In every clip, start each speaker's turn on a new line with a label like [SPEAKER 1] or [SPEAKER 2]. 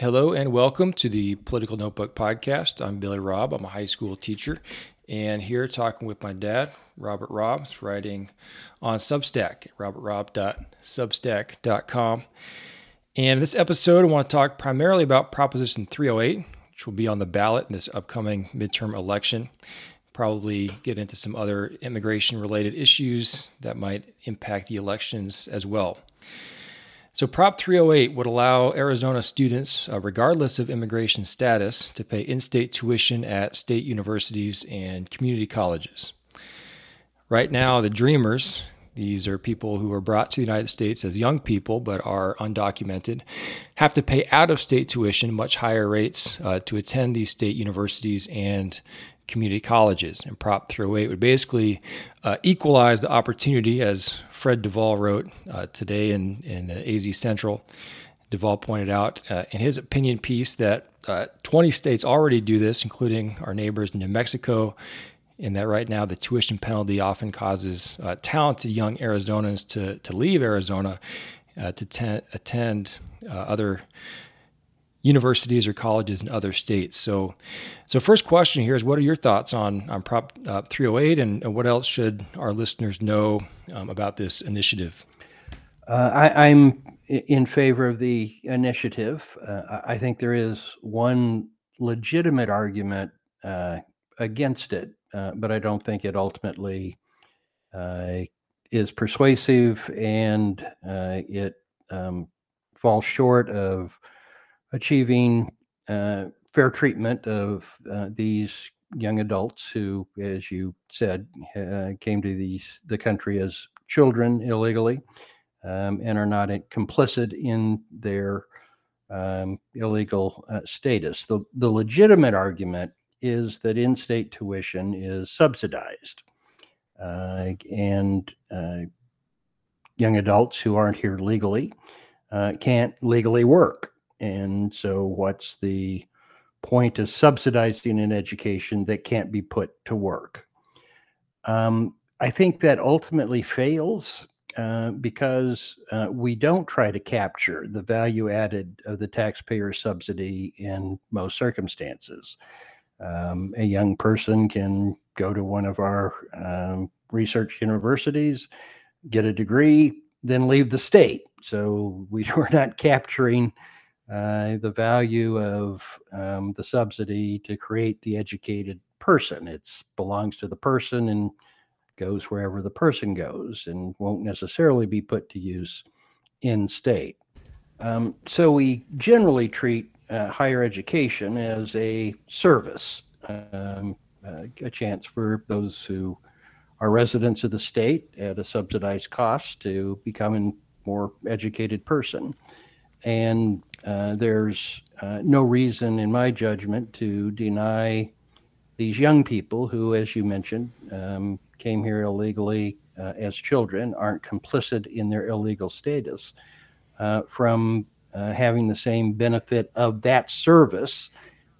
[SPEAKER 1] Hello and welcome to the Political Notebook Podcast. I'm Billy Robb. I'm a high school teacher and here talking with my dad, Robert Robbs, writing on Substack at robertrobb.substack.com. And this episode, I want to talk primarily about Proposition 308, which will be on the ballot in this upcoming midterm election. Probably get into some other immigration related issues that might impact the elections as well. So, Prop 308 would allow Arizona students, uh, regardless of immigration status, to pay in state tuition at state universities and community colleges. Right now, the Dreamers, these are people who are brought to the United States as young people but are undocumented, have to pay out of state tuition much higher rates uh, to attend these state universities and community colleges. And Prop 308 would basically uh, equalize the opportunity, as Fred DuVal wrote uh, today in, in AZ Central. DuVal pointed out uh, in his opinion piece that uh, 20 states already do this, including our neighbors in New Mexico, and that right now the tuition penalty often causes uh, talented young Arizonans to, to leave Arizona uh, to ten- attend other universities or colleges in other states. So, so first question here is, what are your thoughts on on Prop uh, 308, and, and, what else should our listeners know um, about this initiative?
[SPEAKER 2] Uh, I, am in favor of the initiative. Uh, I think there is one legitimate argument uh, against it, uh, but I don't think it ultimately uh, is persuasive, and it um, falls short of achieving uh, fair treatment of uh, these young adults who, as you said, uh, came to these the country as children illegally um, and are not complicit in their um, illegal uh, status. The, the legitimate argument is that in-state tuition is subsidized, uh, and uh, young adults who aren't here legally can't legally work. And so, what's the point of subsidizing an education that can't be put to work? Um, I think that ultimately fails uh, because uh, we don't try to capture the value added of the taxpayer subsidy in most circumstances. Um, a young person can go to one of our um, research universities, get a degree, then leave the state. So we, we're not capturing uh, the value of um, the subsidy to create the educated person. It belongs to the person and goes wherever the person goes and won't necessarily be put to use in state. Um, so we generally treat uh, higher education as a service, um, uh, a chance for those who are residents of the state at a subsidized cost to become a more educated person. And uh, there's uh, no reason, in my judgment, to deny these young people who, as you mentioned, um, came here illegally uh, as children, aren't complicit in their illegal status, uh, from uh, having the same benefit of that service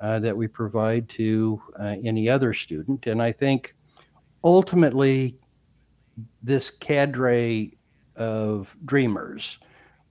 [SPEAKER 2] that we provide to any other student. And I think ultimately, this cadre of dreamers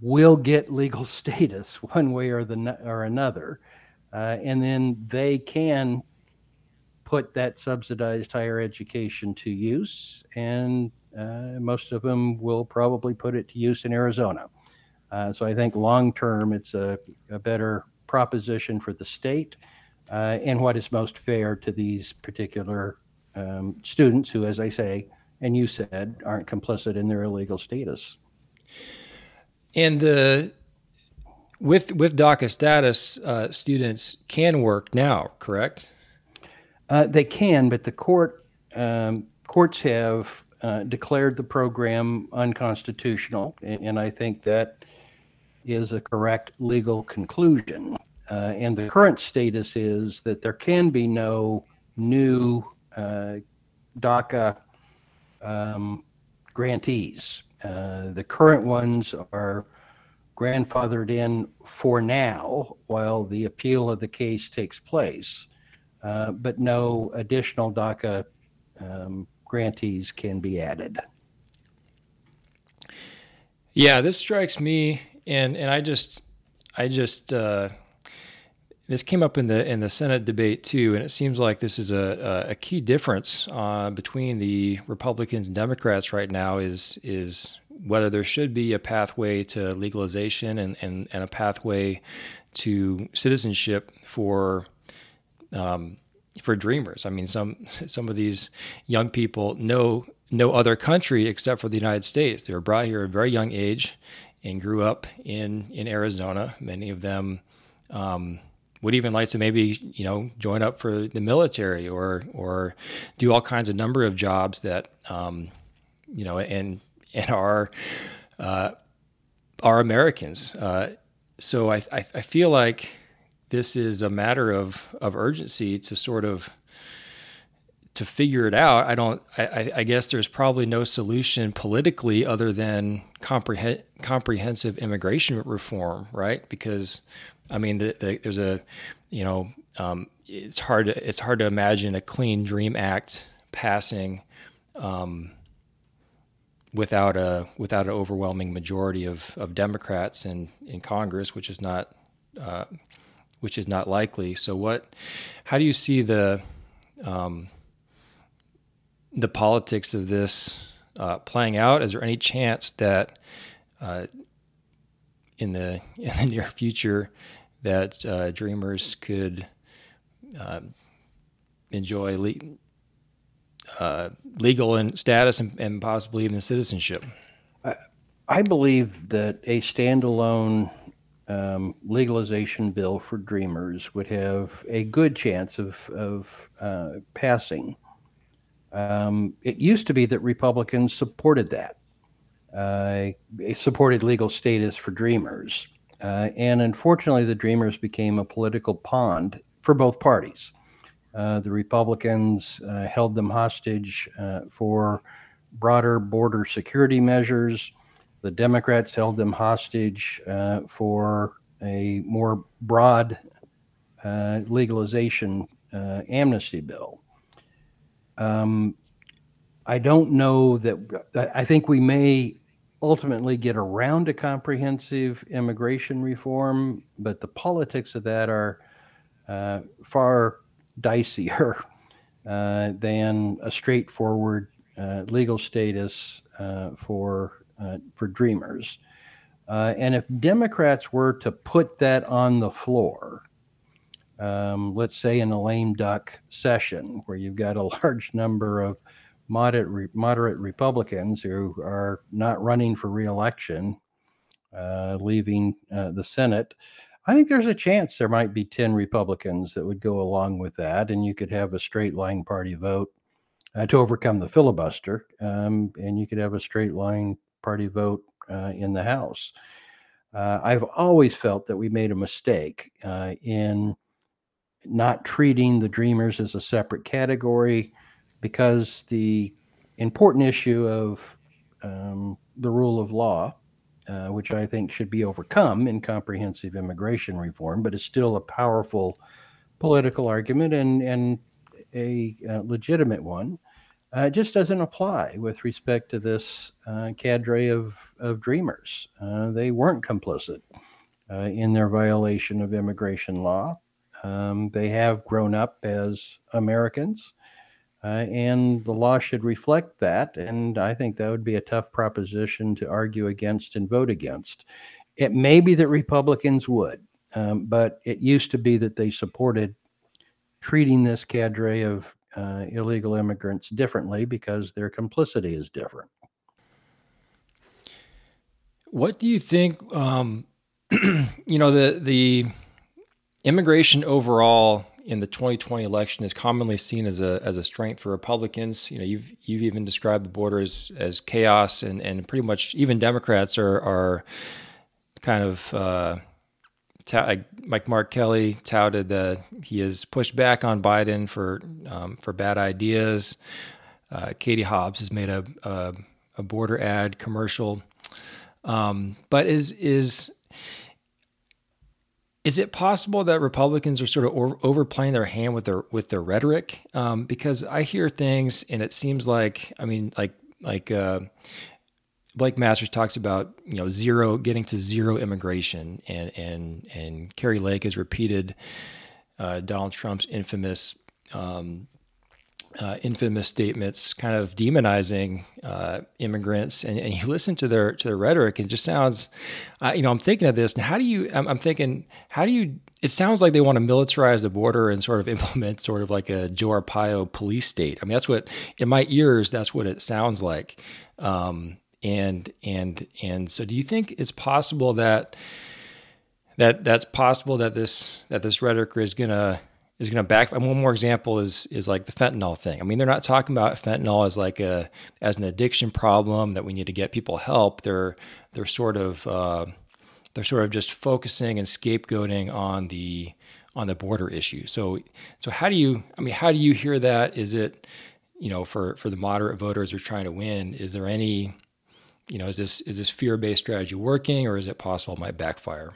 [SPEAKER 2] will get legal status one way or the or another, uh, and then they can put that subsidized higher education to use, and uh, most of them will probably put it to use in Arizona. Uh, so I think long term, it's a, a, better proposition for the state, uh, and what is most fair to these particular um, students who, as I say, and you said, aren't complicit in their illegal status.
[SPEAKER 1] And the with with DACA status, uh, students can work now, correct?
[SPEAKER 2] Uh, they can, but the court um, courts have uh, declared the program unconstitutional, and, and, I think that is a correct legal conclusion. Uh, and the current status is that there can be no new uh, DACA um, grantees. Uh, the current ones are grandfathered in for now while the appeal of the case takes place, uh, but no additional DACA um, grantees can be added.
[SPEAKER 1] Yeah, this strikes me, and and I just I just uh, this came up in the in the Senate debate too, and it seems like this is a a, key difference uh, between the Republicans and Democrats right now is is whether there should be a pathway to legalization and and, and a pathway to citizenship for um, for dreamers. I mean, some some of these young people know no other country except for the United States. They were brought here at a very young age and grew up in in Arizona. Many of them. Um, would even like to maybe you know join up for the military or or do all kinds of number of jobs that um, you know and and are uh, are Americans. Uh, so I, I, I feel like this is a matter of of urgency to sort of to figure it out. I don't. I, I guess there's probably no solution politically other than comprehend, comprehensive immigration reform, right? Because I mean, the, the, there's a, you know, um, it's hard to it's hard to imagine a clean dream act passing um, without a without an overwhelming majority of, of Democrats in, in Congress, which is not uh, which is not likely. So, what? How do you see the um, the politics of this uh, playing out? Is there any chance that uh, in the in the near future that uh, dreamers could uh, enjoy le- uh, legal and status and, and, possibly even citizenship.
[SPEAKER 2] I, I believe that a standalone um, legalization bill for dreamers would have a good chance of, of uh, passing. Um, it used to be that Republicans supported that, uh, supported legal status for dreamers. Uh, and unfortunately, the Dreamers became a political pond for both parties. Uh, the Republicans uh, held them hostage uh, for broader border security measures. The Democrats held them hostage uh, for a more broad uh, legalization amnesty bill. Um, I don't know that, I think we may ultimately get around a comprehensive immigration reform, but the politics of that are uh, far dicier uh, than a straightforward uh, legal status uh, for uh, for dreamers. Uh, and if Democrats were to put that on the floor, um, let's say in a lame duck session where you've got a large number of moderate moderate Republicans who are not running for reelection, uh, leaving uh, the Senate. I think there's a chance there might be 10 Republicans that would go along with that, and you could have a straight line party vote uh, to overcome the filibuster, um, and you could have a straight line party vote uh, in the House. Uh, I've always felt that we made a mistake uh, in not treating the Dreamers as a separate category because the important issue of um, the rule of law, uh, which I think should be overcome in comprehensive immigration reform, but is still a powerful political argument and, and a uh, legitimate one, uh, just doesn't apply with respect to this uh, cadre of, of dreamers. Uh, they weren't complicit uh, in their violation of immigration law. Um, they have grown up as Americans. Uh, and the law should reflect that. And I think that would be a tough proposition to argue against and vote against. It may be that Republicans would, um, but it used to be that they supported treating this cadre of uh, illegal immigrants differently because their complicity is different.
[SPEAKER 1] What do you think? Um, you know, the the immigration overall in the 2020 election is commonly seen as a as a strength for Republicans. You know, you've you've even described the border as, as chaos, and, and pretty much even Democrats are are kind of uh, like Mark Kelly touted that he has pushed back on Biden for um, for bad ideas. Uh, Katie Hobbs has made a, a, a border ad commercial, um, but is is is it possible that Republicans are sort of overplaying their hand with their with their rhetoric? Um, because I hear things, and it seems like I mean, like like uh, Blake Masters talks about you know zero getting to zero immigration, and and and Kari Lake has repeated uh, Donald Trump's infamous um, uh, infamous statements, kind of demonizing uh, immigrants, and, and, you listen to their to their rhetoric, and it just sounds, uh, you know, I'm thinking of this, and how do you? I'm, I'm, thinking, how do you? It sounds like they want to militarize the border and sort of implement sort of like a Joe Arpaio police state. I mean, that's what in my ears, that's what it sounds like. Um, and and and so, do you think it's possible that that that's possible that this that this rhetoric is gonna is going to back. And one more example is is like the fentanyl thing. I mean, they're not talking about fentanyl as like a as an addiction problem that we need to get people help. They're they're sort of uh, they're sort of just focusing and scapegoating on the on the border issue. So so how do you? I mean, how do you hear that? Is it you know for for the moderate voters who are trying to win? Is there any you know is this is this fear based strategy working, or is it possible it might backfire?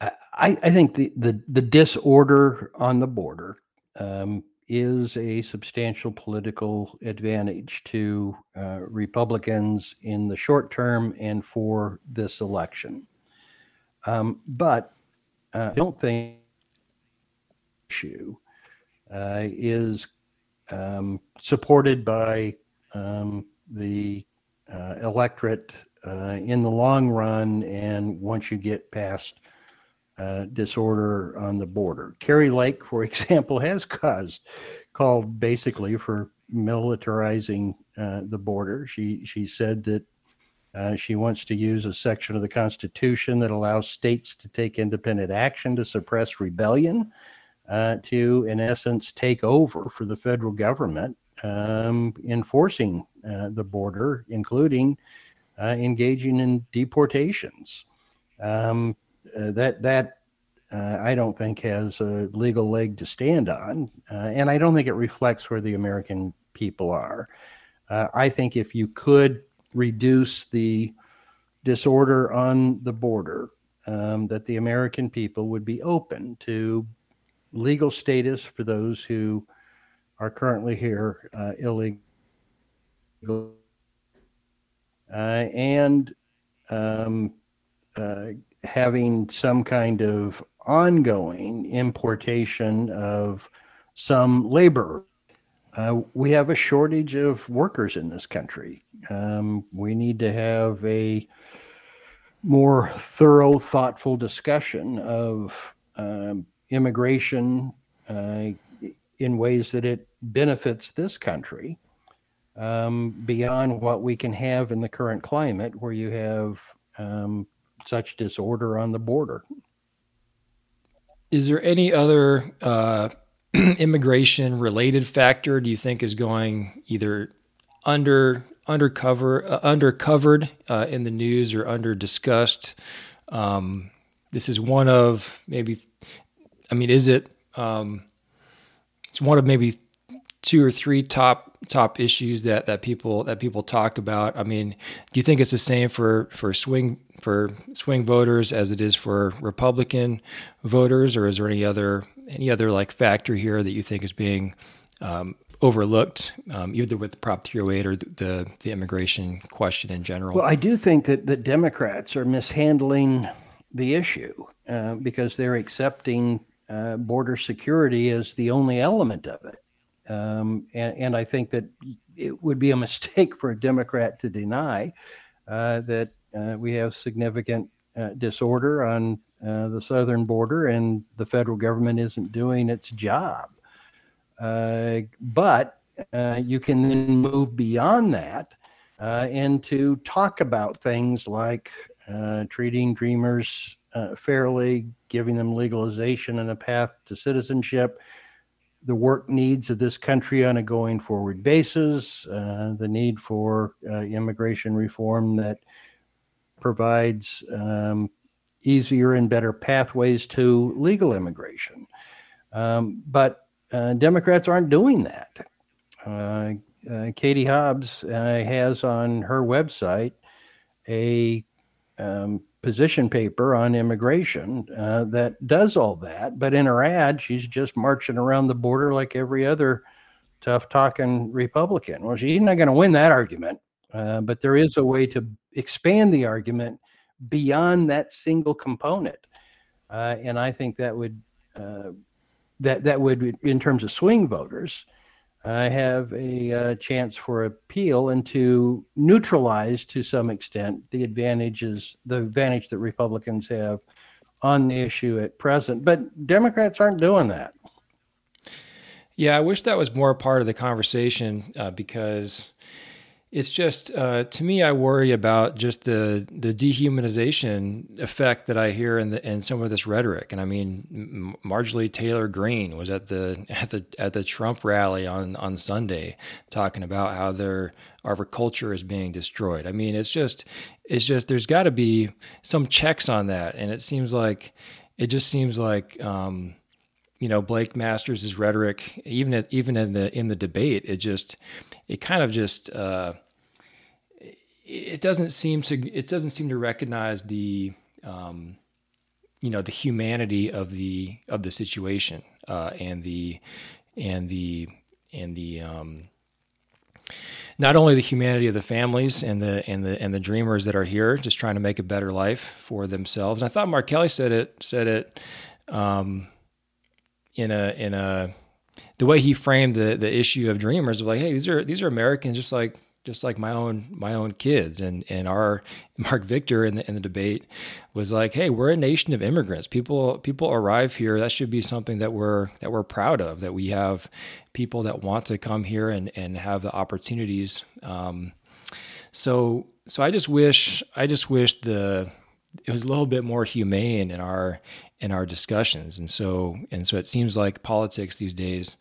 [SPEAKER 2] I, I think the, the, the disorder on the border um, is a substantial political advantage to uh, Republicans in the short term and for this election. Um, but uh, I don't think issue uh, is um, supported by um, the uh, electorate uh, in the long run and once you get past uh, disorder on the border. Kari Lake, for example, has caused called basically for militarizing uh, the border. She she said that uh, she wants to use a section of the Constitution that allows states to take independent action to suppress rebellion, uh, to in essence take over for the federal government um, enforcing uh, the border, including uh, engaging in deportations. Um, uh, that that uh, I don't think has a legal leg to stand on, uh, and I don't think it reflects where the American people are. Uh, I think if you could reduce the disorder on the border, um, that the American people would be open to legal status for those who are currently here uh, illegal, and um, having some kind of ongoing importation of some labor. Uh, we have a shortage of workers in this country. Um, we need to have a more thorough, thoughtful discussion of um, immigration uh, in ways that it benefits this country um, beyond what we can have in the current climate, where you have um, such disorder on the border.
[SPEAKER 1] Is there any other uh, immigration related factor do you think is going either under undercover uh, undercovered uh, in the news or under discussed? Um, this is one of maybe. I mean, is it? Um, it's one of maybe two or three top top issues that that people that people talk about. I mean, do you think it's the same for for swing for swing voters as it is for Republican voters, or is there any other any other like factor here that you think is being um, overlooked, um, either with Prop 308 or the, the, the immigration question in general?
[SPEAKER 2] Well, I do think that the Democrats are mishandling the issue uh, because they're accepting uh, border security as the only element of it. Um, and, and, I think that it would be a mistake for a Democrat to deny uh, that uh, we have significant uh, disorder on uh, the southern border, and the federal government isn't doing its job. Uh, but uh, you can then move beyond that and to talk about things like treating dreamers fairly, giving them legalization and a path to citizenship the work needs of this country on a going forward basis, uh, the need for uh, immigration reform that provides um, easier and better pathways to legal immigration. Um, but uh, Democrats aren't doing that. Uh, uh, Katie Hobbs uh, has on her website a um, position paper on immigration uh, that does all that. But in her ad, she's just marching around the border like every other tough talking Republican. Well, she's not going to win that argument, uh, but there is a way to expand the argument beyond that single component. Uh, and I think that would uh, that that would, in terms of swing voters, uh, have a uh, chance for appeal and to neutralize to some extent the advantages, the advantage that Republicans have on the issue at present. But Democrats aren't doing that.
[SPEAKER 1] Yeah, I wish that was more part of the conversation uh, because it's just uh, to me, I worry about just the the dehumanization effect that I hear in the in some of this rhetoric. And I mean, Marjorie Taylor Greene was at the at the at the Trump rally on on Sunday talking about how their our culture is being destroyed. I mean, it's just it's just there's got to be some checks on that, and it seems like it just seems like. Um, you know Blake Masters' rhetoric, even at, even in the in the debate, it just it kind of just uh, it doesn't seem to it doesn't seem to recognize the um, you know the humanity of the of the situation uh, and the and the and the um, not only the humanity of the families and the and the and the dreamers that are here just trying to make a better life for themselves. And I thought Mark Kelly said it said it um, in a in a the way he framed the the issue of dreamers of like, hey, these are these are Americans just like just like my own my own kids. And and our Marc Victor in the in the debate was like hey we're a nation of immigrants. People people arrive here. That should be something that we're that we're proud of that we have people that want to come here and and have the opportunities. Um, so so I just wish I just wish the it was a little bit more humane in our in our discussions. And so and so it seems like politics these days,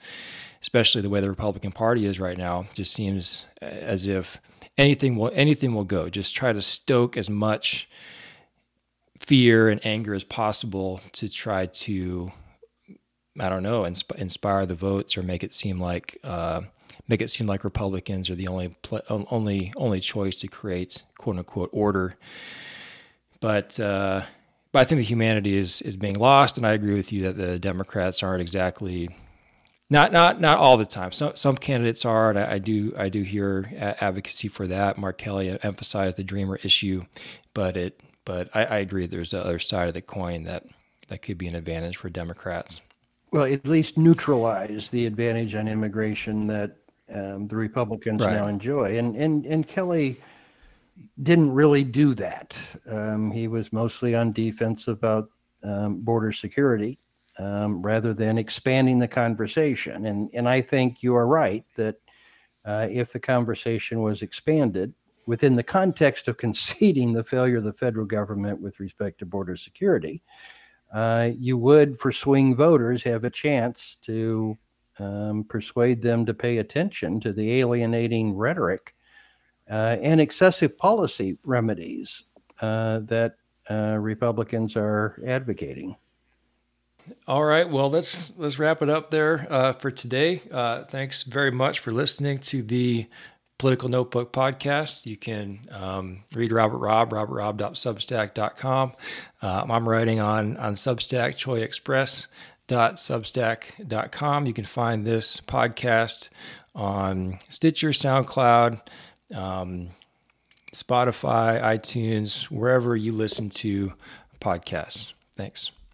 [SPEAKER 1] especially the way the Republican Party is right now, just seems as if anything will anything will go. Just try to stoke as much fear and anger as possible to try to I don't know insp- inspire the votes or make it seem like uh, make it seem like Republicans are the only pl- only only choice to create quote unquote order. But uh, but I think the humanity is is being lost, and I agree with you that the Democrats aren't exactly not not not all the time. Some some candidates are, and I, I do I do hear advocacy for that. Mark Kelly emphasized the Dreamer issue, but it but I, I agree there's the other side of the coin that that could be an advantage for Democrats.
[SPEAKER 2] Well, at least neutralize the advantage on immigration that um, the Republicans right. now enjoy, and and and Kelly didn't really do that. Um, he was mostly on defense about um, border security um, rather than expanding the conversation. And and I think you are right that uh, if the conversation was expanded within the context of conceding the failure of the federal government with respect to border security, uh, you would, for swing voters, have a chance to um, persuade them to pay attention to the alienating rhetoric uh, and excessive policy remedies uh, that uh, Republicans are advocating.
[SPEAKER 1] All right, well let's let's wrap it up there uh, for today. Uh, thanks very much for listening to the Political Notebook podcast. You can um, read Robert Robb, robertrobb.substack.com. Um, I'm writing on on Substack, choiexpress.substack.com. You can find this podcast on Stitcher, SoundCloud, um, Spotify, iTunes, wherever you listen to podcasts. Thanks.